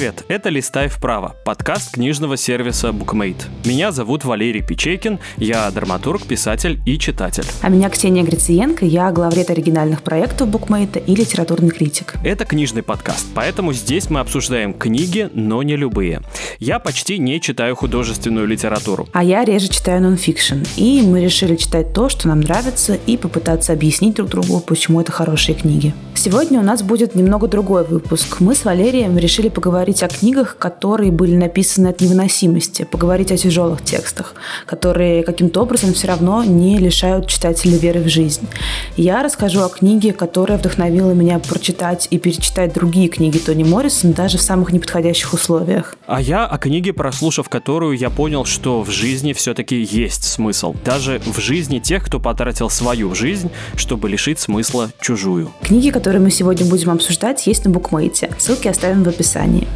Привет, это «Листай вправо», подкаст книжного сервиса BookMate. Меня зовут Валерий Печекин, я драматург, писатель и читатель. А меня Ксения Грициенко, я главред оригинальных проектов BookMate и литературный критик. Это книжный подкаст, поэтому здесь мы обсуждаем книги, но не любые. Я почти не читаю художественную литературу. А я реже читаю нонфикшн. И мы решили читать то, что нам нравится, и попытаться объяснить друг другу, почему это хорошие книги. Сегодня у нас будет немного другой выпуск. Мы с Валерием решили поговорить поговорить о книгах, которые были написаны от невыносимости, поговорить о тяжелых текстах, которые каким-то образом все равно не лишают читателя веры в жизнь. Я расскажу о книге, которая вдохновила меня прочитать и перечитать другие книги Тони Моррисон даже в самых неподходящих условиях. А я о книге, прослушав которую, я понял, что в жизни все-таки есть смысл. Даже в жизни тех, кто потратил свою жизнь, чтобы лишить смысла чужую. Книги, которые мы сегодня будем обсуждать, есть на букмейте. Ссылки оставим в описании.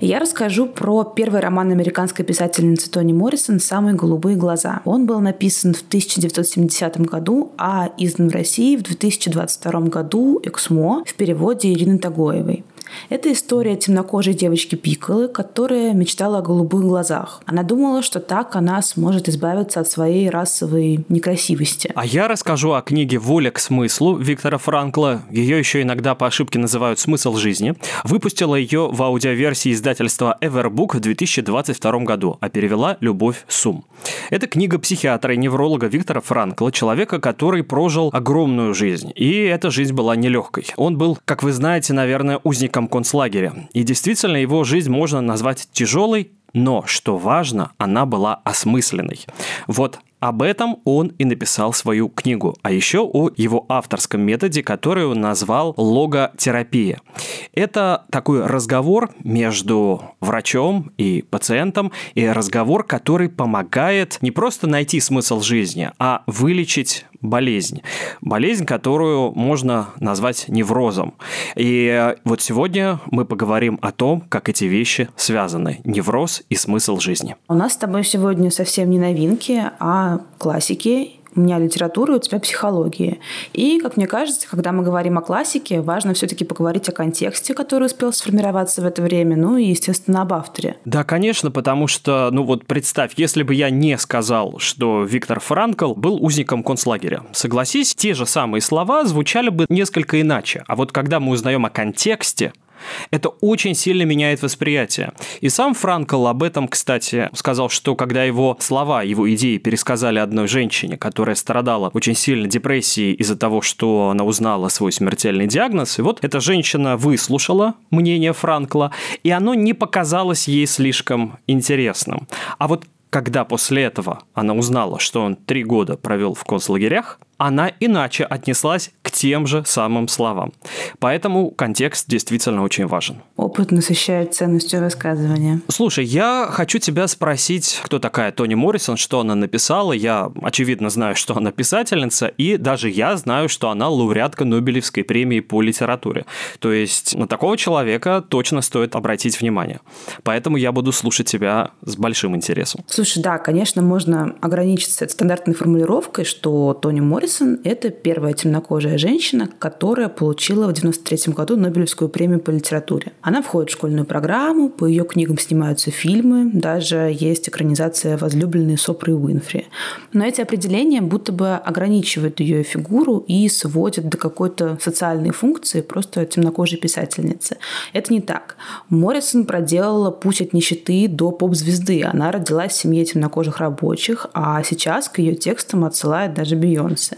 Я расскажу про первый роман американской писательницы Тони Моррисон «Самые голубые глаза». Он был написан в 1970 году, а издан в России в 2022 году «Эксмо» в переводе Ирины Тагоевой. Это история темнокожей девочки Пиколы, которая мечтала о голубых глазах. Она думала, что так она сможет избавиться от своей расовой некрасивости. А я расскажу о книге «Воля к смыслу» Виктора Франкла. Ее еще иногда по ошибке называют «Смысл жизни». Выпустила ее в аудиоверсии издательства Everbook в 2022 году, а перевела Любовь Сум. Это книга психиатра и невролога Виктора Франкла, человека, который прожил огромную жизнь. И эта жизнь была нелегкой. Он был, как вы знаете, наверное, узником узником концлагеря. И действительно, его жизнь можно назвать тяжелой, но, что важно, она была осмысленной. Вот об этом он и написал свою книгу, а еще о его авторском методе, который он назвал логотерапия. Это такой разговор между врачом и пациентом, и разговор, который помогает не просто найти смысл жизни, а вылечить болезнь. Болезнь, которую можно назвать неврозом. И вот сегодня мы поговорим о том, как эти вещи связаны. Невроз и смысл жизни. У нас с тобой сегодня совсем не новинки, а классики у меня литература, у тебя психология. И, как мне кажется, когда мы говорим о классике, важно все-таки поговорить о контексте, который успел сформироваться в это время, ну и, естественно, об авторе. Да, конечно, потому что, ну вот представь, если бы я не сказал, что Виктор Франкл был узником концлагеря, согласись, те же самые слова звучали бы несколько иначе. А вот когда мы узнаем о контексте, это очень сильно меняет восприятие. И сам Франкл об этом, кстати, сказал, что когда его слова, его идеи пересказали одной женщине, которая страдала очень сильно депрессией из-за того, что она узнала свой смертельный диагноз, и вот эта женщина выслушала мнение Франкла, и оно не показалось ей слишком интересным. А вот когда после этого она узнала, что он три года провел в концлагерях, она иначе отнеслась к тем же самым словам. Поэтому контекст действительно очень важен. Опыт насыщает ценностью высказывания. Слушай, я хочу тебя спросить, кто такая Тони Моррисон, что она написала. Я, очевидно, знаю, что она писательница, и даже я знаю, что она лауреатка Нобелевской премии по литературе. То есть на такого человека точно стоит обратить внимание. Поэтому я буду слушать тебя с большим интересом. Слушай, да, конечно, можно ограничиться стандартной формулировкой, что Тони Моррисон Моррисон – это первая темнокожая женщина, которая получила в 1993 году Нобелевскую премию по литературе. Она входит в школьную программу, по ее книгам снимаются фильмы, даже есть экранизация «Возлюбленные Сопры Уинфри». Но эти определения будто бы ограничивают ее фигуру и сводят до какой-то социальной функции просто темнокожей писательницы. Это не так. Моррисон проделала путь от нищеты до поп-звезды. Она родилась в семье темнокожих рабочих, а сейчас к ее текстам отсылает даже Бейонсе.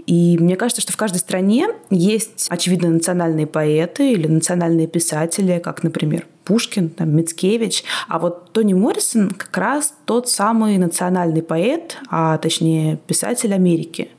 И мне кажется, что в каждой стране есть, очевидно, национальные поэты или национальные писатели, как, например, Пушкин, там, Мицкевич. А вот Тони Моррисон как раз тот самый национальный поэт, а точнее писатель Америки.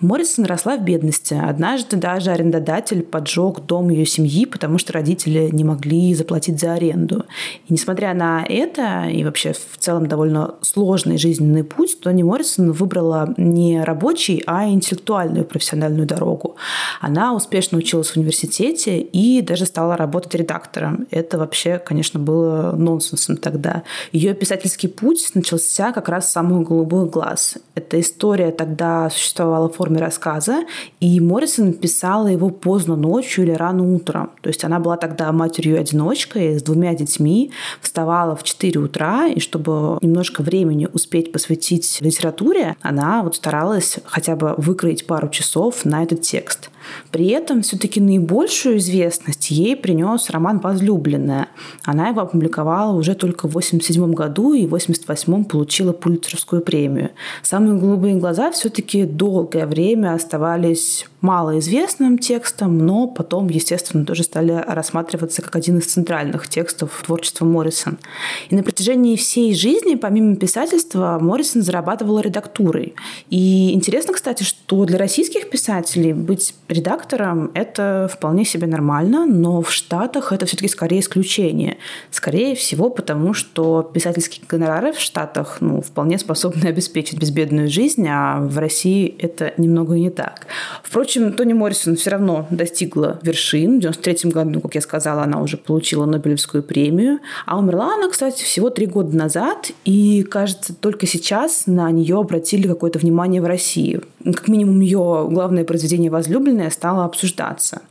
Моррисон росла в бедности. Однажды даже арендодатель поджег дом ее семьи, потому что родители не могли заплатить за аренду. И несмотря на это, и вообще в целом довольно сложный жизненный путь, Тони Моррисон выбрала не рабочий, а интеллектуальную профессиональную дорогу. Она успешно училась в университете и даже стала работать редактором. Это вообще, конечно, было нонсенсом тогда. Ее писательский путь начался как раз с самых голубых глаз. Эта история тогда существовала в форме рассказа, и Моррисон писала его поздно ночью или рано утром. То есть она была тогда матерью-одиночкой с двумя детьми, вставала в 4 утра, и чтобы немножко времени успеть посвятить литературе, она вот старалась хотя бы выкроить пару часов на этот текст. context При этом все-таки наибольшую известность ей принес роман «Возлюбленная». Она его опубликовала уже только в 1987 году и в 1988 получила Пулитцеровскую премию. «Самые голубые глаза» все-таки долгое время оставались малоизвестным текстом, но потом, естественно, тоже стали рассматриваться как один из центральных текстов творчества Моррисон. И на протяжении всей жизни, помимо писательства, Моррисон зарабатывала редактурой. И интересно, кстати, что для российских писателей быть редактором – это вполне себе нормально, но в Штатах это все-таки скорее исключение. Скорее всего, потому что писательские гонорары в Штатах ну, вполне способны обеспечить безбедную жизнь, а в России это немного не так. Впрочем, Тони Моррисон все равно достигла вершин. В 93 году, как я сказала, она уже получила Нобелевскую премию. А умерла она, кстати, всего три года назад. И, кажется, только сейчас на нее обратили какое-то внимание в России. Как минимум, ее главное произведение «Возлюбленное» стало обсуждаться.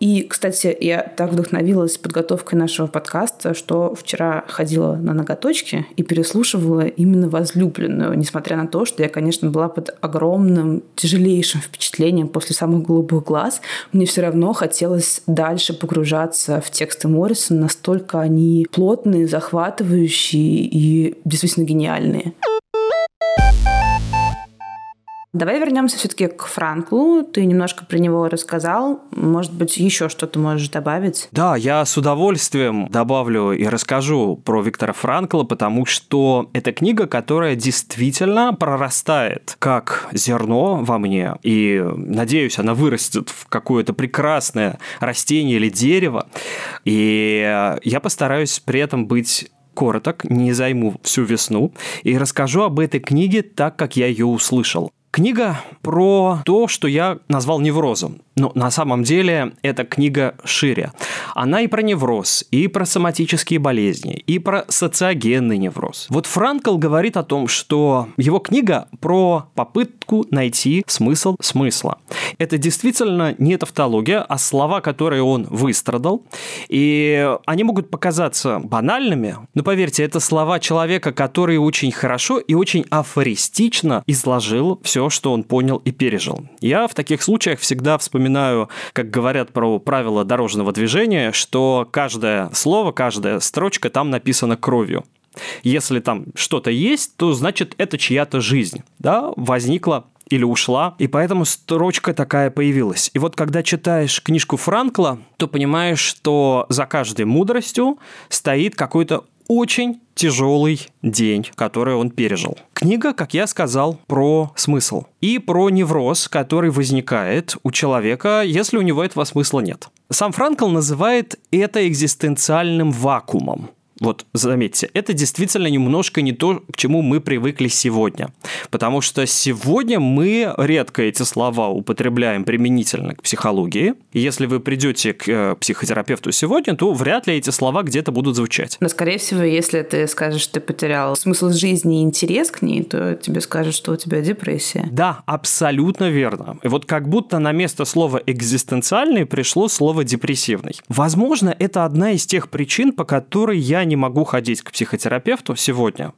И, кстати, я так вдохновилась подготовкой нашего подкаста, что вчера ходила на ноготочки и переслушивала именно возлюбленную, несмотря на то, что я, конечно, была под огромным, тяжелейшим впечатлением после самых голубых глаз. Мне все равно хотелось дальше погружаться в тексты Моррисона, настолько они плотные, захватывающие и действительно гениальные. Давай вернемся все-таки к Франклу. Ты немножко про него рассказал. Может быть, еще что-то можешь добавить? Да, я с удовольствием добавлю и расскажу про Виктора Франкла, потому что это книга, которая действительно прорастает как зерно во мне. И, надеюсь, она вырастет в какое-то прекрасное растение или дерево. И я постараюсь при этом быть короток, не займу всю весну, и расскажу об этой книге так, как я ее услышал. Книга про то, что я назвал неврозом. Но на самом деле эта книга шире. Она и про невроз, и про соматические болезни, и про социогенный невроз. Вот Франкл говорит о том, что его книга про попытку найти смысл смысла. Это действительно не тавтология, а слова, которые он выстрадал. И они могут показаться банальными, но поверьте, это слова человека, который очень хорошо и очень афористично изложил все, что он понял и пережил. Я в таких случаях всегда вспоминаю, как говорят про правила дорожного движения, что каждое слово, каждая строчка там написана кровью. Если там что-то есть, то значит это чья-то жизнь, да, возникла или ушла, и поэтому строчка такая появилась. И вот когда читаешь книжку Франкла, то понимаешь, что за каждой мудростью стоит какой-то очень тяжелый день, который он пережил. Книга, как я сказал, про смысл и про невроз, который возникает у человека, если у него этого смысла нет. Сам Франкл называет это экзистенциальным вакуумом. Вот заметьте, это действительно немножко не то, к чему мы привыкли сегодня. Потому что сегодня мы редко эти слова употребляем применительно к психологии. И если вы придете к э, психотерапевту сегодня, то вряд ли эти слова где-то будут звучать. Но, скорее всего, если ты скажешь, что ты потерял смысл жизни и интерес к ней, то тебе скажут, что у тебя депрессия. Да, абсолютно верно. И вот как будто на место слова экзистенциальный пришло слово депрессивный. Возможно, это одна из тех причин, по которой я не могу ходить к психотерапевту сегодня,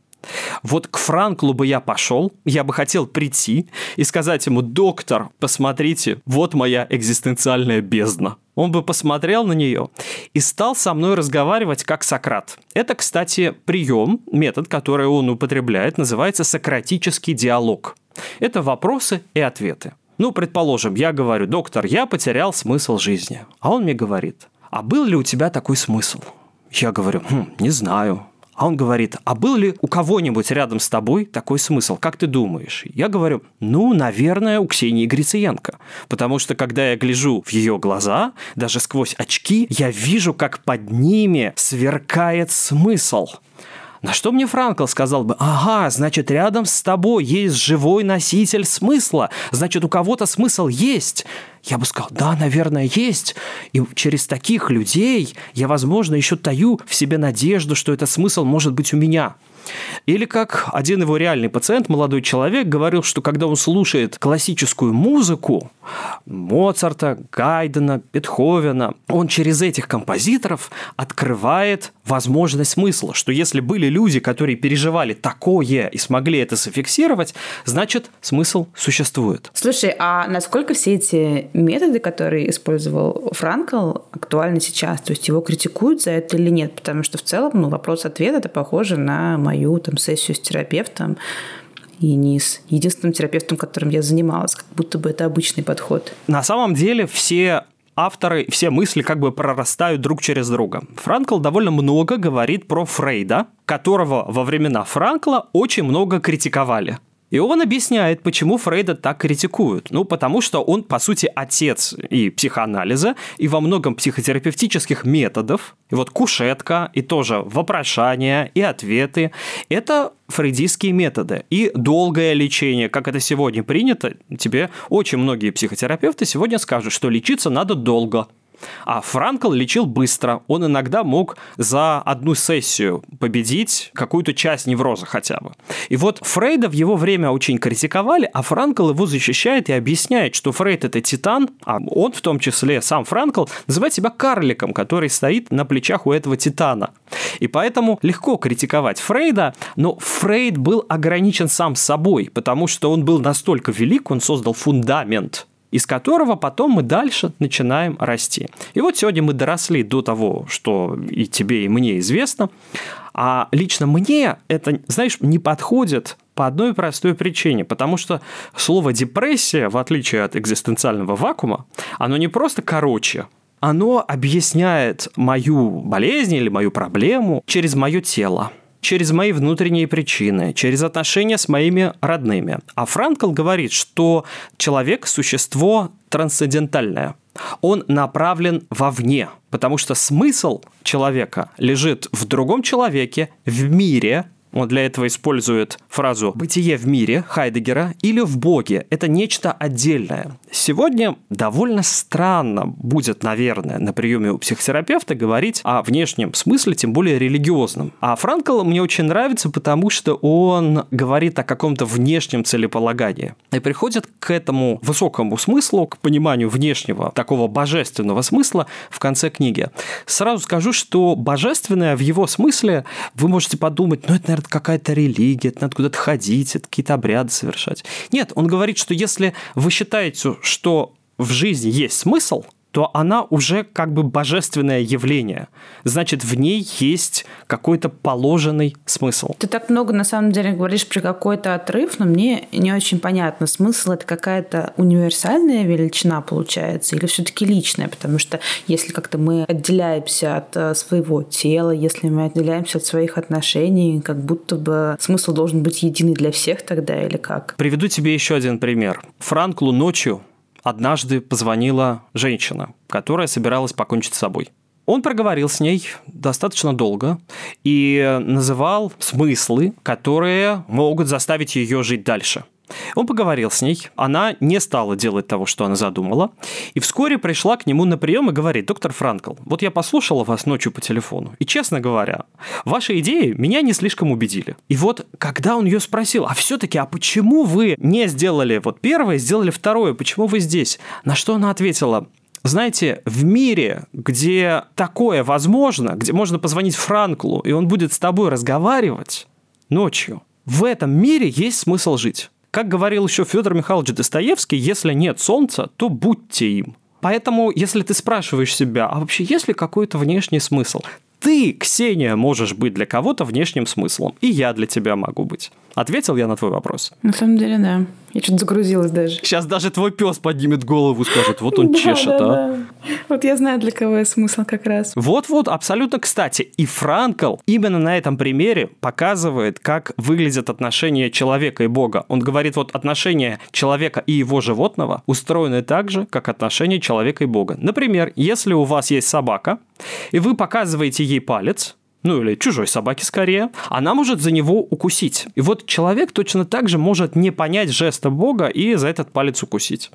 вот к Франклу бы я пошел, я бы хотел прийти и сказать ему, доктор, посмотрите, вот моя экзистенциальная бездна. Он бы посмотрел на нее и стал со мной разговаривать как Сократ. Это, кстати, прием, метод, который он употребляет, называется сократический диалог. Это вопросы и ответы. Ну, предположим, я говорю, доктор, я потерял смысл жизни. А он мне говорит, а был ли у тебя такой смысл? Я говорю, хм, не знаю. А он говорит, а был ли у кого-нибудь рядом с тобой такой смысл? Как ты думаешь? Я говорю, ну, наверное, у Ксении Грицеенко. Потому что, когда я гляжу в ее глаза, даже сквозь очки, я вижу, как под ними сверкает смысл. На что мне Франкл сказал бы, ага, значит, рядом с тобой есть живой носитель смысла, значит, у кого-то смысл есть. Я бы сказал, да, наверное, есть. И через таких людей я, возможно, еще таю в себе надежду, что этот смысл может быть у меня. Или как один его реальный пациент, молодой человек, говорил, что когда он слушает классическую музыку Моцарта, Гайдена, Бетховена, он через этих композиторов открывает возможность смысла, что если были люди, которые переживали такое и смогли это зафиксировать, значит, смысл существует. Слушай, а насколько все эти методы, которые использовал Франкл, актуальны сейчас? То есть его критикуют за это или нет? Потому что в целом ну, вопрос-ответ это похоже на мою там, сессию с терапевтом и не с единственным терапевтом, которым я занималась, как будто бы это обычный подход. На самом деле все авторы, все мысли как бы прорастают друг через друга. Франкл довольно много говорит про Фрейда, которого во времена Франкла очень много критиковали. И он объясняет, почему Фрейда так критикуют. Ну, потому что он, по сути, отец и психоанализа, и во многом психотерапевтических методов. И вот кушетка, и тоже вопрошания, и ответы – это фрейдистские методы. И долгое лечение, как это сегодня принято, тебе очень многие психотерапевты сегодня скажут, что лечиться надо долго. А Франкл лечил быстро. Он иногда мог за одну сессию победить какую-то часть невроза хотя бы. И вот Фрейда в его время очень критиковали, а Франкл его защищает и объясняет, что Фрейд это титан, а он в том числе, сам Франкл, называет себя карликом, который стоит на плечах у этого титана. И поэтому легко критиковать Фрейда, но Фрейд был ограничен сам собой, потому что он был настолько велик, он создал фундамент из которого потом мы дальше начинаем расти. И вот сегодня мы доросли до того, что и тебе, и мне известно, а лично мне это, знаешь, не подходит по одной простой причине, потому что слово депрессия, в отличие от экзистенциального вакуума, оно не просто короче, оно объясняет мою болезнь или мою проблему через мое тело через мои внутренние причины, через отношения с моими родными. А Франкл говорит, что человек – существо трансцендентальное. Он направлен вовне, потому что смысл человека лежит в другом человеке, в мире, он для этого использует фразу «бытие в мире» Хайдегера или «в Боге». Это нечто отдельное. Сегодня довольно странно будет, наверное, на приеме у психотерапевта говорить о внешнем смысле, тем более религиозном. А Франкл мне очень нравится, потому что он говорит о каком-то внешнем целеполагании. И приходит к этому высокому смыслу, к пониманию внешнего, такого божественного смысла в конце книги. Сразу скажу, что божественное в его смысле, вы можете подумать, ну это, наверное, какая-то религия, это надо куда-то ходить, это какие-то обряды совершать. Нет, он говорит, что если вы считаете, что в жизни есть смысл – то она уже как бы божественное явление. Значит, в ней есть какой-то положенный смысл. Ты так много, на самом деле, говоришь про какой-то отрыв, но мне не очень понятно. Смысл — это какая-то универсальная величина, получается, или все таки личная? Потому что если как-то мы отделяемся от э, своего тела, если мы отделяемся от своих отношений, как будто бы смысл должен быть единый для всех тогда или как? Приведу тебе еще один пример. Франклу ночью однажды позвонила женщина, которая собиралась покончить с собой. Он проговорил с ней достаточно долго и называл смыслы, которые могут заставить ее жить дальше – он поговорил с ней, она не стала делать того, что она задумала, и вскоре пришла к нему на прием и говорит, доктор Франкл, вот я послушала вас ночью по телефону, и, честно говоря, ваши идеи меня не слишком убедили. И вот, когда он ее спросил, а все-таки, а почему вы не сделали вот первое, сделали второе, почему вы здесь? На что она ответила, знаете, в мире, где такое возможно, где можно позвонить Франклу, и он будет с тобой разговаривать ночью, в этом мире есть смысл жить. Как говорил еще Федор Михайлович Достоевский, если нет солнца, то будьте им. Поэтому, если ты спрашиваешь себя, а вообще есть ли какой-то внешний смысл, ты, Ксения, можешь быть для кого-то внешним смыслом, и я для тебя могу быть. Ответил я на твой вопрос? На самом деле, да. Я что-то загрузилась даже. Сейчас даже твой пес поднимет голову и скажет, вот он чешет, а. Вот я знаю, для кого я смысл как раз. Вот-вот, абсолютно кстати. И Франкл именно на этом примере показывает, как выглядят отношения человека и Бога. Он говорит, вот отношения человека и его животного устроены так же, как отношения человека и Бога. Например, если у вас есть собака, и вы показываете ей палец, ну или чужой собаки скорее, она может за него укусить. И вот человек точно так же может не понять жеста Бога и за этот палец укусить.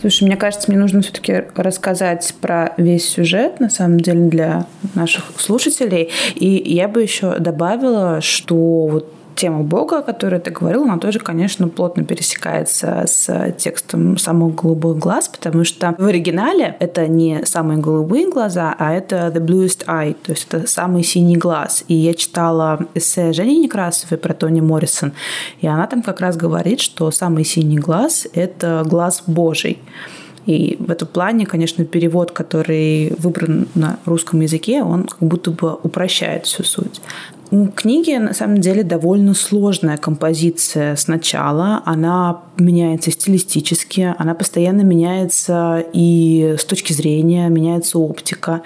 Слушай, мне кажется, мне нужно все-таки рассказать про весь сюжет, на самом деле, для наших слушателей. И я бы еще добавила, что вот тема Бога, о которой ты говорил, она тоже, конечно, плотно пересекается с текстом самых голубых глаз, потому что в оригинале это не самые голубые глаза, а это the bluest eye, то есть это самый синий глаз. И я читала эссе Жени Некрасовой про Тони Моррисон, и она там как раз говорит, что самый синий глаз – это глаз Божий. И в этом плане, конечно, перевод, который выбран на русском языке, он как будто бы упрощает всю суть. У книги, на самом деле, довольно сложная композиция сначала. Она меняется стилистически, она постоянно меняется и с точки зрения, меняется оптика.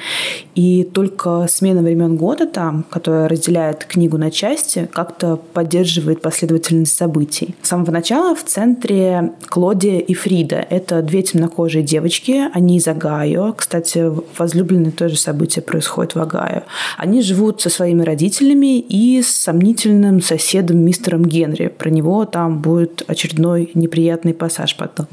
И только смена времен года там, которая разделяет книгу на части, как-то поддерживает последовательность событий. С самого начала в центре Клодия и Фрида. Это две темнокожие девочки, они из Огайо. Кстати, возлюбленные тоже события происходят в Огайо. Они живут со своими родителями и с сомнительным соседом мистером Генри. Про него там будет очередной неприятный пассаж потом.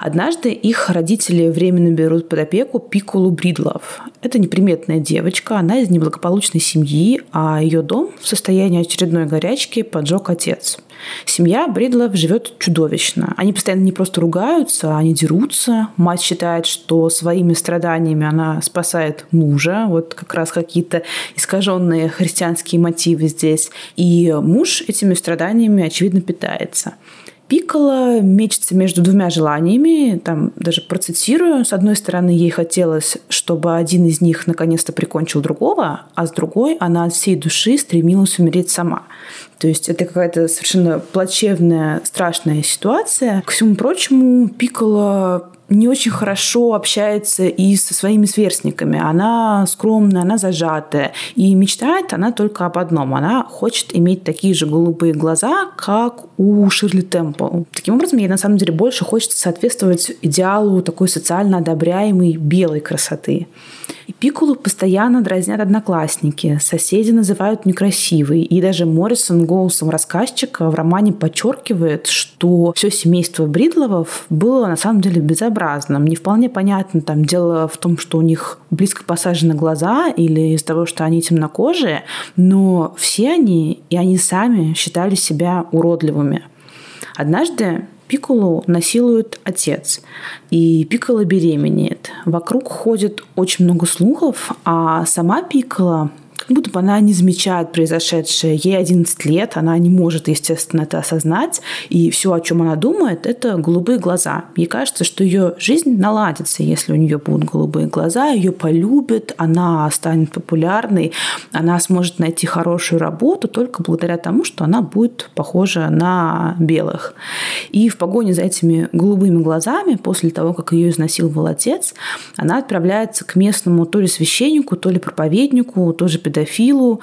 Однажды их родители временно берут под опеку Пиколу Бридлов. Это неприметная девочка, она из неблагополучной семьи, а ее дом в состоянии очередной горячки поджег отец. Семья Бридлов живет чудовищно. Они постоянно не просто ругаются, они дерутся. Мать считает, что своими страданиями она спасает мужа. Вот как раз какие-то искаженные христианские мотивы здесь. И муж этими страданиями, очевидно, питается. Пикала мечется между двумя желаниями, там даже процитирую. С одной стороны, ей хотелось, чтобы один из них наконец-то прикончил другого, а с другой она от всей души стремилась умереть сама. То есть это какая-то совершенно плачевная, страшная ситуация. К всему прочему, Пикала не очень хорошо общается и со своими сверстниками. Она скромная, она зажатая. И мечтает она только об одном. Она хочет иметь такие же голубые глаза, как у Ширли Темпл. Таким образом, ей на самом деле больше хочется соответствовать идеалу такой социально одобряемой белой красоты. И Пикулу постоянно дразнят одноклассники, соседи называют некрасивой, и даже Моррисон голосом рассказчика в романе подчеркивает, что все семейство Бридловов было на самом деле безобразным. Не вполне понятно, там дело в том, что у них близко посажены глаза или из-за того, что они темнокожие, но все они и они сами считали себя уродливыми. Однажды Пикулу насилует отец, и Пикола беременеет. Вокруг ходит очень много слухов, а сама Пикола как будто бы она не замечает произошедшее. Ей 11 лет, она не может, естественно, это осознать. И все, о чем она думает, это голубые глаза. Ей кажется, что ее жизнь наладится, если у нее будут голубые глаза, ее полюбят, она станет популярной, она сможет найти хорошую работу только благодаря тому, что она будет похожа на белых. И в погоне за этими голубыми глазами, после того, как ее изнасиловал отец, она отправляется к местному то ли священнику, то ли проповеднику, тоже педофилу.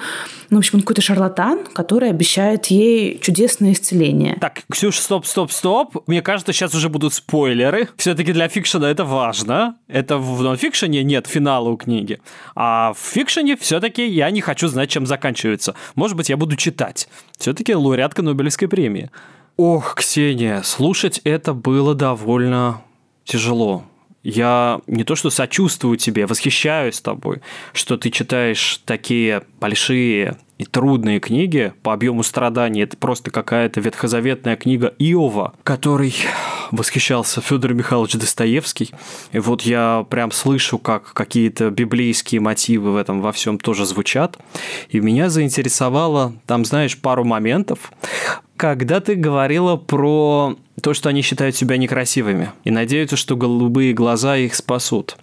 Ну, в общем, он какой-то шарлатан, который обещает ей чудесное исцеление. Так, Ксюша, стоп, стоп, стоп. Мне кажется, сейчас уже будут спойлеры. Все-таки для фикшена это важно. Это в нонфикшене нет финала у книги. А в фикшене все-таки я не хочу знать, чем заканчивается. Может быть, я буду читать. Все-таки лауреатка Нобелевской премии. Ох, Ксения, слушать это было довольно тяжело. Я не то что сочувствую тебе, восхищаюсь тобой, что ты читаешь такие большие и трудные книги по объему страданий. Это просто какая-то ветхозаветная книга Иова, который восхищался Федор Михайлович Достоевский. И вот я прям слышу, как какие-то библейские мотивы в этом во всем тоже звучат. И меня заинтересовало, там, знаешь, пару моментов, когда ты говорила про то, что они считают себя некрасивыми и надеются, что голубые глаза их спасут.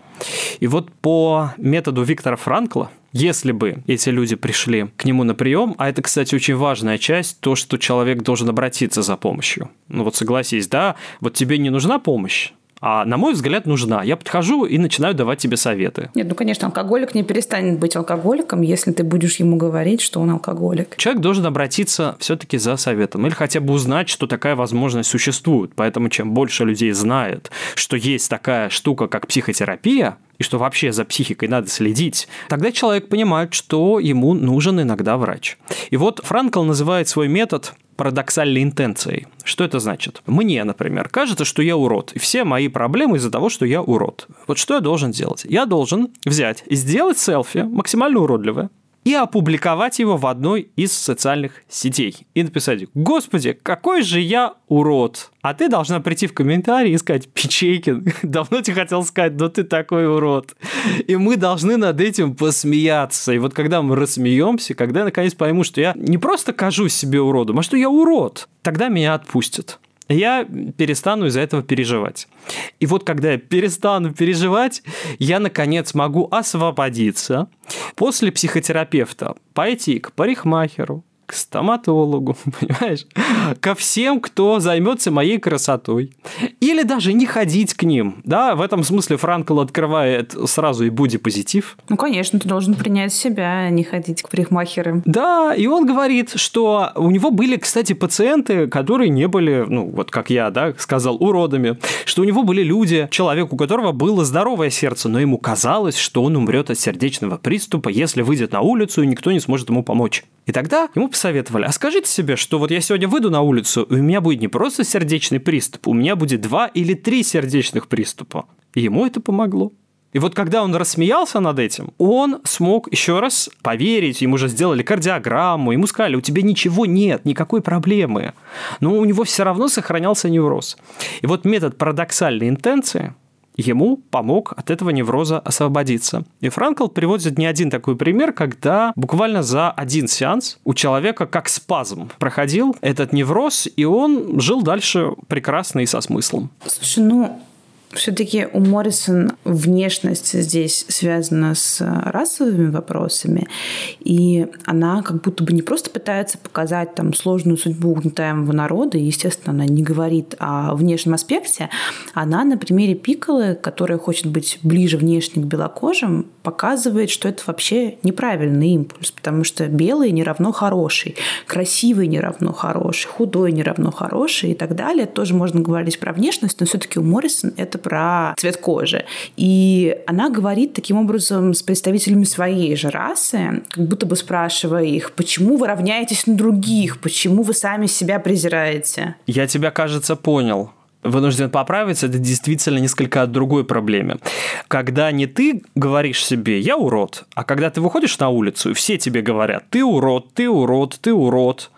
И вот по методу Виктора Франкла, если бы эти люди пришли к нему на прием, а это, кстати, очень важная часть, то, что человек должен обратиться за помощью. Ну вот согласись, да, вот тебе не нужна помощь, а, на мой взгляд, нужна. Я подхожу и начинаю давать тебе советы. Нет, ну, конечно, алкоголик не перестанет быть алкоголиком, если ты будешь ему говорить, что он алкоголик. Человек должен обратиться все-таки за советом или хотя бы узнать, что такая возможность существует. Поэтому чем больше людей знает, что есть такая штука, как психотерапия, и что вообще за психикой надо следить, тогда человек понимает, что ему нужен иногда врач. И вот Франкл называет свой метод парадоксальной интенцией. Что это значит? Мне, например, кажется, что я урод, и все мои проблемы из-за того, что я урод. Вот что я должен делать? Я должен взять и сделать селфи максимально уродливое, и опубликовать его в одной из социальных сетей. И написать, господи, какой же я урод. А ты должна прийти в комментарии и сказать, Печейкин, давно тебе хотел сказать, но ты такой урод. И мы должны над этим посмеяться. И вот когда мы рассмеемся, когда я наконец пойму, что я не просто кажусь себе уродом, а что я урод, тогда меня отпустят я перестану из-за этого переживать. И вот когда я перестану переживать, я, наконец, могу освободиться после психотерапевта, пойти к парикмахеру, к стоматологу, понимаешь, ко всем, кто займется моей красотой. Или даже не ходить к ним. Да, в этом смысле Франкл открывает сразу и бодипозитив. Ну, конечно, ты должен принять себя, а не ходить к парикмахерам. Да, и он говорит, что у него были, кстати, пациенты, которые не были, ну, вот как я, да, сказал, уродами, что у него были люди, человек, у которого было здоровое сердце, но ему казалось, что он умрет от сердечного приступа, если выйдет на улицу, и никто не сможет ему помочь. И тогда ему посоветовали, а скажите себе, что вот я сегодня выйду на улицу, и у меня будет не просто сердечный приступ, у меня будет два или три сердечных приступа. И ему это помогло. И вот когда он рассмеялся над этим, он смог еще раз поверить, ему же сделали кардиограмму, ему сказали, у тебя ничего нет, никакой проблемы. Но у него все равно сохранялся невроз. И вот метод парадоксальной интенции, ему помог от этого невроза освободиться. И Франкл приводит не один такой пример, когда буквально за один сеанс у человека как спазм проходил этот невроз, и он жил дальше прекрасно и со смыслом. Слушай, ну все-таки у Моррисон внешность здесь связана с расовыми вопросами, и она как будто бы не просто пытается показать там сложную судьбу угнетаемого народа, и, естественно, она не говорит о внешнем аспекте, она на примере Пиколы, которая хочет быть ближе внешне к белокожим, показывает, что это вообще неправильный импульс, потому что белый не равно хороший, красивый не равно хороший, худой не равно хороший и так далее. Тоже можно говорить про внешность, но все-таки у Моррисон это про цвет кожи. И она говорит таким образом с представителями своей же расы, как будто бы спрашивая их, почему вы равняетесь на других, почему вы сами себя презираете. Я тебя, кажется, понял вынужден поправиться, это действительно несколько о другой проблеме. Когда не ты говоришь себе «я урод», а когда ты выходишь на улицу, и все тебе говорят «ты урод, ты урод, ты урод»,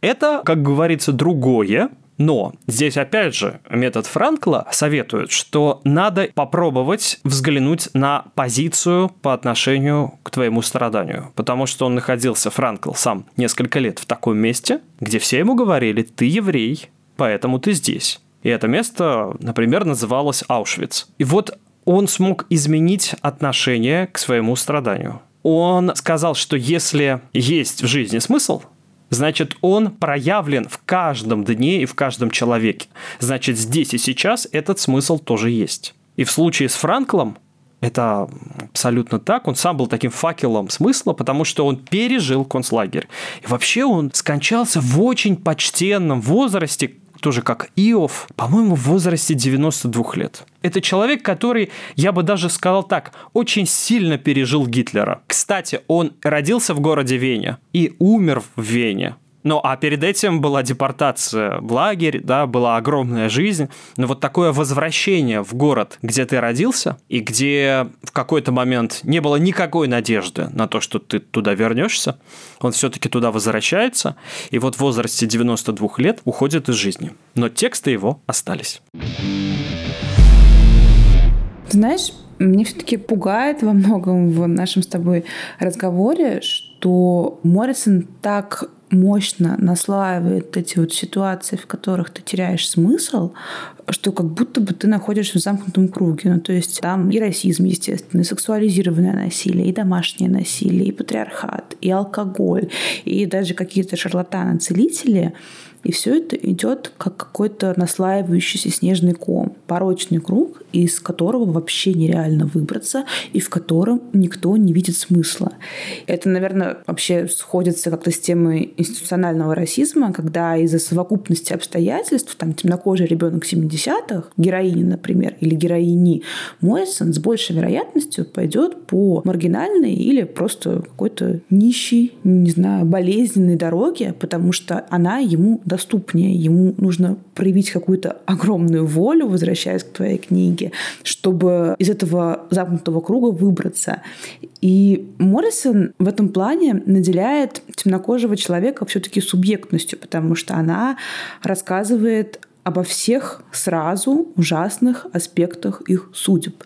это, как говорится, другое, но здесь опять же метод Франкла советует, что надо попробовать взглянуть на позицию по отношению к твоему страданию. Потому что он находился, Франкл, сам несколько лет в таком месте, где все ему говорили, ты еврей, поэтому ты здесь. И это место, например, называлось Аушвиц. И вот он смог изменить отношение к своему страданию. Он сказал, что если есть в жизни смысл, значит, он проявлен в каждом дне и в каждом человеке. Значит, здесь и сейчас этот смысл тоже есть. И в случае с Франклом это абсолютно так. Он сам был таким факелом смысла, потому что он пережил концлагерь. И вообще он скончался в очень почтенном возрасте, тоже как Иов, по-моему, в возрасте 92 лет. Это человек, который, я бы даже сказал так, очень сильно пережил Гитлера. Кстати, он родился в городе Вене и умер в Вене. Ну, а перед этим была депортация в лагерь, да, была огромная жизнь. Но вот такое возвращение в город, где ты родился, и где в какой-то момент не было никакой надежды на то, что ты туда вернешься, он все-таки туда возвращается, и вот в возрасте 92 лет уходит из жизни. Но тексты его остались. знаешь, мне все-таки пугает во многом в нашем с тобой разговоре, что Моррисон так мощно наслаивает эти вот ситуации, в которых ты теряешь смысл, что как будто бы ты находишься в замкнутом круге. Ну, то есть там и расизм, естественно, и сексуализированное насилие, и домашнее насилие, и патриархат, и алкоголь, и даже какие-то шарлатаны-целители, и все это идет как какой-то наслаивающийся снежный ком, порочный круг, из которого вообще нереально выбраться и в котором никто не видит смысла. Это, наверное, вообще сходится как-то с темой институционального расизма, когда из-за совокупности обстоятельств, там, темнокожий ребенок 70 50-х, героиня, например, или героини Моррисон с большей вероятностью пойдет по маргинальной или просто какой-то нищей, не знаю, болезненной дороге, потому что она ему доступнее. Ему нужно проявить какую-то огромную волю, возвращаясь к твоей книге, чтобы из этого замкнутого круга выбраться. И Моррисон в этом плане наделяет темнокожего человека все-таки субъектностью, потому что она рассказывает обо всех сразу ужасных аспектах их судеб.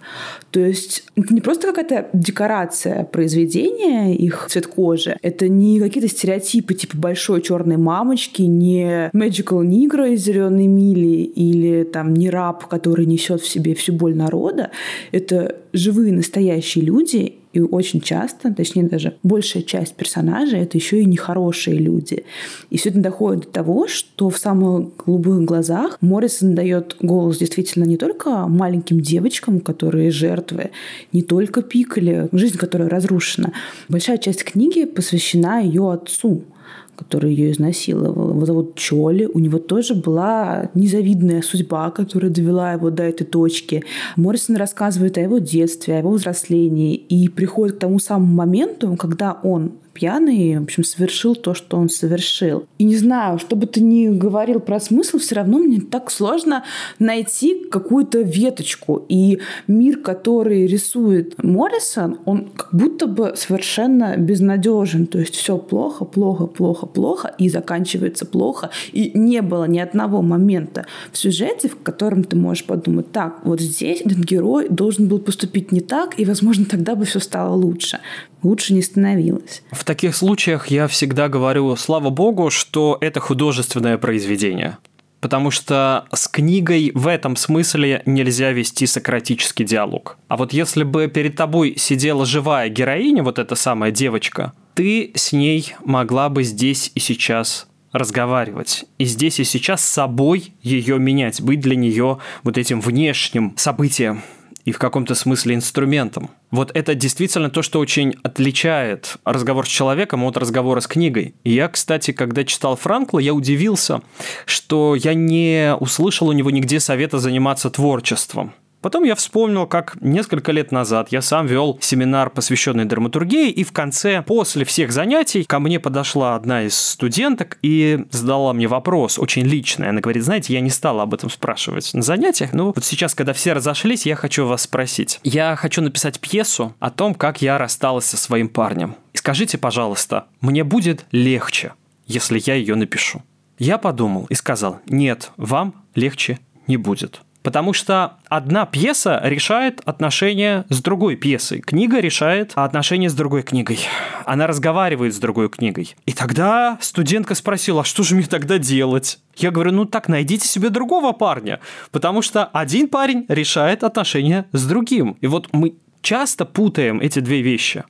То есть это не просто какая-то декорация произведения, их цвет кожи, это не какие-то стереотипы типа большой черной мамочки, не Magical Negro из зеленой мили или там не раб, который несет в себе всю боль народа. Это живые настоящие люди, и очень часто, точнее даже большая часть персонажей это еще и нехорошие люди. И все это доходит до того, что в самых голубых глазах Моррисон дает голос действительно не только маленьким девочкам, которые жертвы, не только Пикали, жизнь которая разрушена. Большая часть книги посвящена ее отцу – который ее изнасиловал. Его зовут Чоли. У него тоже была незавидная судьба, которая довела его до этой точки. Моррисон рассказывает о его детстве, о его взрослении и приходит к тому самому моменту, когда он пьяный, в общем, совершил то, что он совершил. И не знаю, что бы ты ни говорил про смысл, все равно мне так сложно найти какую-то веточку. И мир, который рисует Моррисон, он как будто бы совершенно безнадежен. То есть все плохо, плохо, плохо, плохо, и заканчивается плохо. И не было ни одного момента в сюжете, в котором ты можешь подумать, так, вот здесь этот герой должен был поступить не так, и, возможно, тогда бы все стало лучше лучше не становилось. В таких случаях я всегда говорю, слава богу, что это художественное произведение. Потому что с книгой в этом смысле нельзя вести сократический диалог. А вот если бы перед тобой сидела живая героиня, вот эта самая девочка, ты с ней могла бы здесь и сейчас разговаривать. И здесь и сейчас с собой ее менять, быть для нее вот этим внешним событием и в каком-то смысле инструментом. Вот это действительно то, что очень отличает разговор с человеком от разговора с книгой. И я, кстати, когда читал Франкла, я удивился, что я не услышал у него нигде совета заниматься творчеством. Потом я вспомнил, как несколько лет назад я сам вел семинар, посвященный драматургии, и в конце, после всех занятий, ко мне подошла одна из студенток и задала мне вопрос, очень личный. Она говорит, знаете, я не стала об этом спрашивать на занятиях, но вот сейчас, когда все разошлись, я хочу вас спросить. Я хочу написать пьесу о том, как я рассталась со своим парнем. И скажите, пожалуйста, мне будет легче, если я ее напишу. Я подумал и сказал, нет, вам легче не будет. Потому что одна пьеса решает отношения с другой пьесой. Книга решает отношения с другой книгой. Она разговаривает с другой книгой. И тогда студентка спросила, а что же мне тогда делать? Я говорю, ну так найдите себе другого парня, потому что один парень решает отношения с другим. И вот мы часто путаем эти две вещи.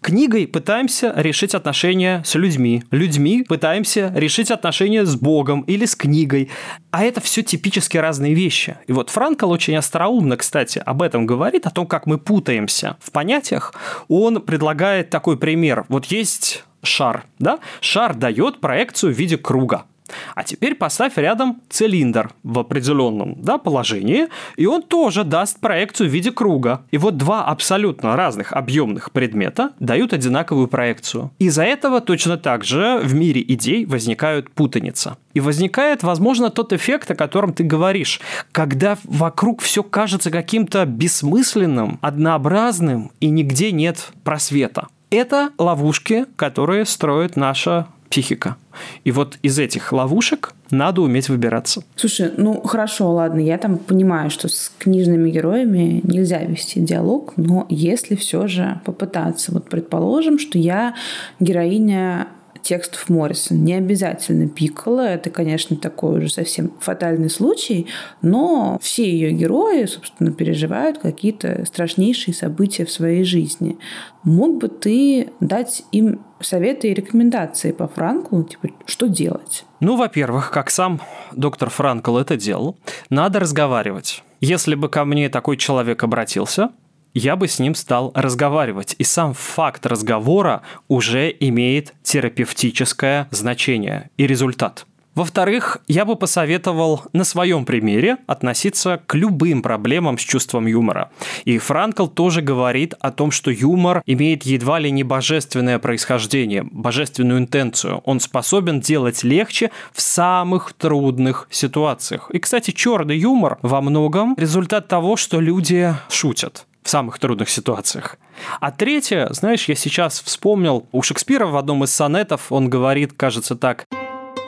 Книгой пытаемся решить отношения с людьми. Людьми пытаемся решить отношения с Богом или с книгой. А это все типически разные вещи. И вот Франкл очень остроумно, кстати, об этом говорит, о том, как мы путаемся в понятиях. Он предлагает такой пример. Вот есть шар, да? Шар дает проекцию в виде круга. А теперь поставь рядом цилиндр в определенном да, положении, и он тоже даст проекцию в виде круга. И вот два абсолютно разных объемных предмета дают одинаковую проекцию. Из-за этого точно так же в мире идей возникают путаница. И возникает, возможно, тот эффект, о котором ты говоришь, когда вокруг все кажется каким-то бессмысленным, однообразным, и нигде нет просвета. Это ловушки, которые строит наша психика. И вот из этих ловушек надо уметь выбираться. Слушай, ну хорошо, ладно, я там понимаю, что с книжными героями нельзя вести диалог, но если все же попытаться, вот предположим, что я героиня текстов Моррисон. Не обязательно Пикколо, это, конечно, такой уже совсем фатальный случай, но все ее герои, собственно, переживают какие-то страшнейшие события в своей жизни. Мог бы ты дать им советы и рекомендации по Франклу, типа, что делать? Ну, во-первых, как сам доктор Франкл это делал, надо разговаривать. Если бы ко мне такой человек обратился, я бы с ним стал разговаривать. И сам факт разговора уже имеет терапевтическое значение и результат. Во-вторых, я бы посоветовал на своем примере относиться к любым проблемам с чувством юмора. И Франкл тоже говорит о том, что юмор имеет едва ли не божественное происхождение, божественную интенцию. Он способен делать легче в самых трудных ситуациях. И, кстати, черный юмор во многом результат того, что люди шутят в самых трудных ситуациях. А третье, знаешь, я сейчас вспомнил, у Шекспира в одном из сонетов он говорит, кажется так,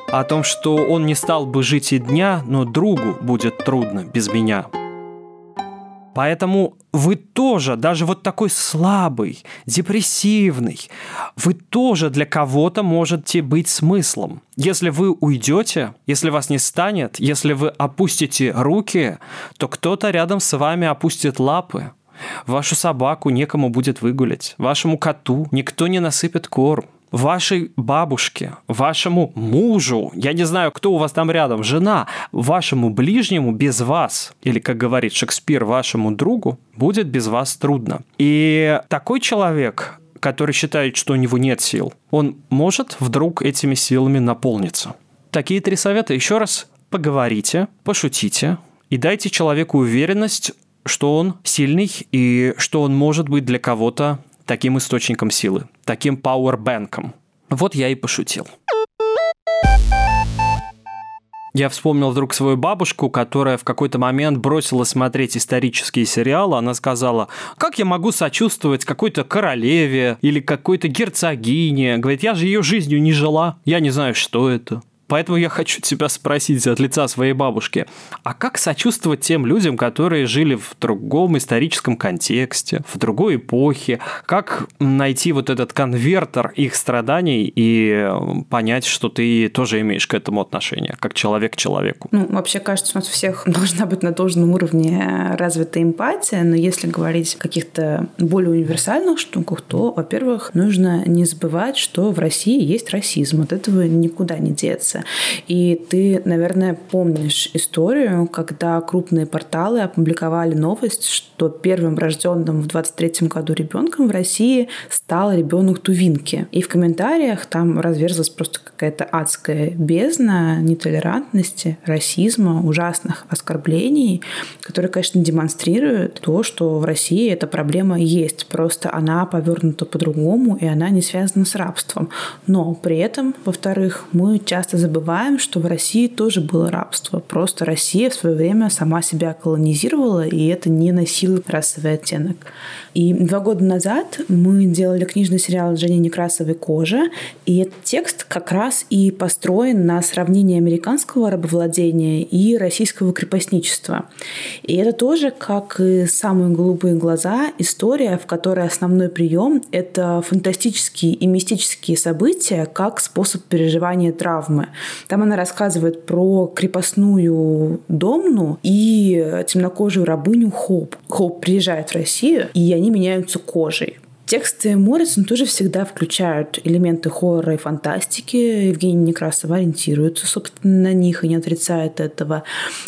о том, что он не стал бы жить и дня, но другу будет трудно без меня. Поэтому вы тоже, даже вот такой слабый, депрессивный, вы тоже для кого-то можете быть смыслом. Если вы уйдете, если вас не станет, если вы опустите руки, то кто-то рядом с вами опустит лапы. Вашу собаку некому будет выгулять, вашему коту никто не насыпет корм вашей бабушке, вашему мужу, я не знаю, кто у вас там рядом, жена, вашему ближнему без вас, или, как говорит Шекспир, вашему другу, будет без вас трудно. И такой человек, который считает, что у него нет сил, он может вдруг этими силами наполниться. Такие три совета. Еще раз поговорите, пошутите и дайте человеку уверенность, что он сильный и что он может быть для кого-то таким источником силы, таким пауэрбэнком. Вот я и пошутил. Я вспомнил вдруг свою бабушку, которая в какой-то момент бросила смотреть исторические сериалы. Она сказала, как я могу сочувствовать какой-то королеве или какой-то герцогине? Говорит, я же ее жизнью не жила, я не знаю, что это. Поэтому я хочу тебя спросить от лица своей бабушки, а как сочувствовать тем людям, которые жили в другом историческом контексте, в другой эпохе? Как найти вот этот конвертер их страданий и понять, что ты тоже имеешь к этому отношение, как человек к человеку? Ну, вообще, кажется, у нас всех должна быть на должном уровне развита эмпатия, но если говорить о каких-то более универсальных штуках, то, во-первых, нужно не забывать, что в России есть расизм. От этого никуда не деться. И ты, наверное, помнишь историю, когда крупные порталы опубликовали новость, что первым рожденным в 23 году ребенком в России стал ребенок Тувинки. И в комментариях там разверзлась просто какая-то адская бездна нетолерантности, расизма, ужасных оскорблений, которые, конечно, демонстрируют то, что в России эта проблема есть. Просто она повернута по-другому, и она не связана с рабством. Но при этом, во-вторых, мы часто забываем забываем, что в России тоже было рабство. Просто Россия в свое время сама себя колонизировала, и это не носило расовый оттенок. И два года назад мы делали книжный сериал с Женей Некрасовой «Кожа», и этот текст как раз и построен на сравнении американского рабовладения и российского крепостничества. И это тоже, как и «Самые голубые глаза», история, в которой основной прием — это фантастические и мистические события как способ переживания травмы. Там она рассказывает про крепостную Домну и темнокожую рабыню Хоп. Хоп приезжает в Россию, и они меняются кожей. Тексты Моррисон тоже всегда включают элементы хоррора и фантастики. Евгения Некрасова ориентируется, собственно, на них и не отрицает этого.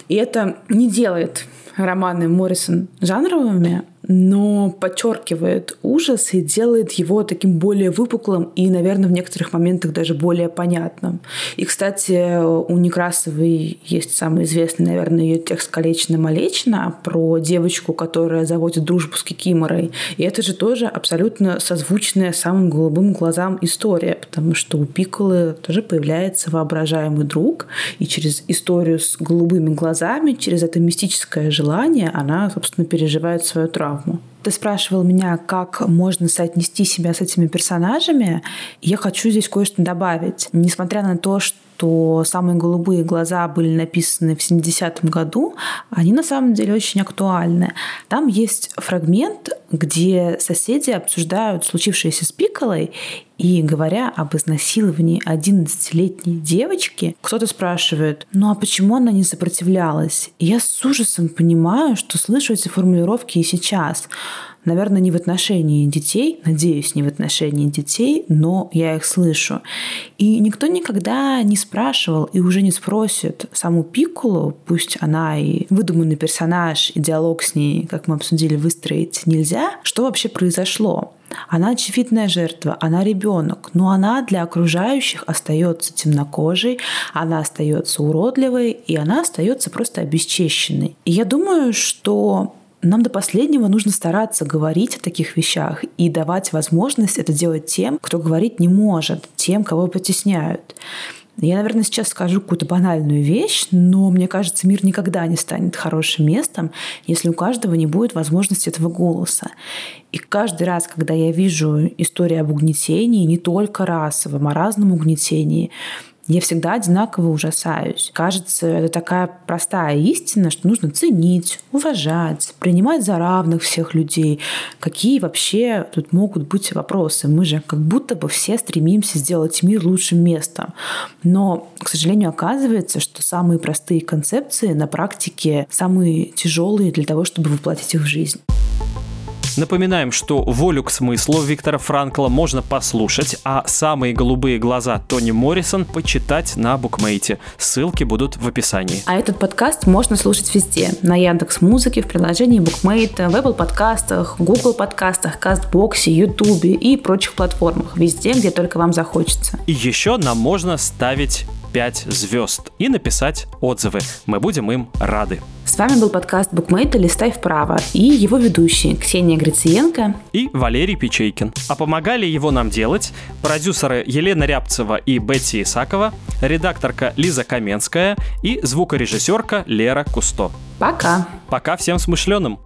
И это не делает романы Моррисон жанровыми, но подчеркивает ужас и делает его таким более выпуклым и, наверное, в некоторых моментах даже более понятным. И, кстати, у Некрасовой есть самый известный, наверное, ее текст «Колечно-малечно» про девочку, которая заводит дружбу с Кикиморой. И это же тоже абсолютно созвучная самым голубым глазам история, потому что у Пиколы тоже появляется воображаемый друг, и через историю с голубыми глазами, через это мистическое желание она, собственно, переживает свою травму травму. Ты спрашивал меня, как можно соотнести себя с этими персонажами. Я хочу здесь кое-что добавить. Несмотря на то, что что «Самые голубые глаза» были написаны в 70-м году, они на самом деле очень актуальны. Там есть фрагмент, где соседи обсуждают случившееся с Пиколой, и говоря об изнасиловании 11-летней девочки, кто-то спрашивает, ну а почему она не сопротивлялась? И я с ужасом понимаю, что слышу эти формулировки и сейчас. Наверное, не в отношении детей, надеюсь, не в отношении детей, но я их слышу. И никто никогда не спрашивал и уже не спросит саму Пикулу, пусть она и выдуманный персонаж, и диалог с ней, как мы обсудили, выстроить нельзя, что вообще произошло. Она очевидная жертва, она ребенок, но она для окружающих остается темнокожей, она остается уродливой, и она остается просто обесчещенной. И я думаю, что нам до последнего нужно стараться говорить о таких вещах и давать возможность это делать тем, кто говорить не может, тем, кого потесняют. Я, наверное, сейчас скажу какую-то банальную вещь, но мне кажется, мир никогда не станет хорошим местом, если у каждого не будет возможности этого голоса. И каждый раз, когда я вижу историю об угнетении, не только расовом, а разном угнетении, я всегда одинаково ужасаюсь. Кажется, это такая простая истина, что нужно ценить, уважать, принимать за равных всех людей. Какие вообще тут могут быть вопросы? Мы же как будто бы все стремимся сделать мир лучшим местом. Но, к сожалению, оказывается, что самые простые концепции на практике самые тяжелые для того, чтобы воплотить их в жизнь. Напоминаем, что «Волю к смыслу» Виктора Франкла можно послушать, а «Самые голубые глаза» Тони Моррисон почитать на букмейте. Ссылки будут в описании. А этот подкаст можно слушать везде. На Яндекс Музыке, в приложении букмейта, в Apple подкастах, Google подкастах, Кастбоксе, Ютубе и прочих платформах. Везде, где только вам захочется. И еще нам можно ставить 5 звезд и написать отзывы. Мы будем им рады. С вами был подкаст Букмейта «Листай вправо» и его ведущие Ксения Грициенко и Валерий Печейкин. А помогали его нам делать продюсеры Елена Рябцева и Бетти Исакова, редакторка Лиза Каменская и звукорежиссерка Лера Кусто. Пока. Пока всем смышленым.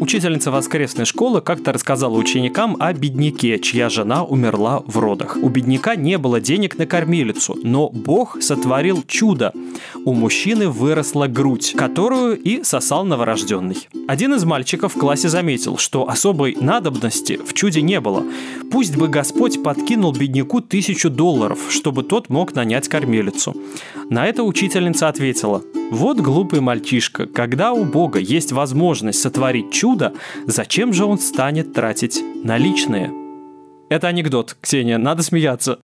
Учительница воскресной школы как-то рассказала ученикам о бедняке, чья жена умерла в родах. У бедняка не было денег на кормилицу, но Бог сотворил чудо. У мужчины выросла грудь, которую и сосал новорожденный. Один из мальчиков в классе заметил, что особой надобности в чуде не было. Пусть бы Господь подкинул бедняку тысячу долларов, чтобы тот мог нанять кормилицу. На это учительница ответила, вот глупый мальчишка, когда у Бога есть возможность сотворить чудо, зачем же он станет тратить наличные? Это анекдот, Ксения, надо смеяться.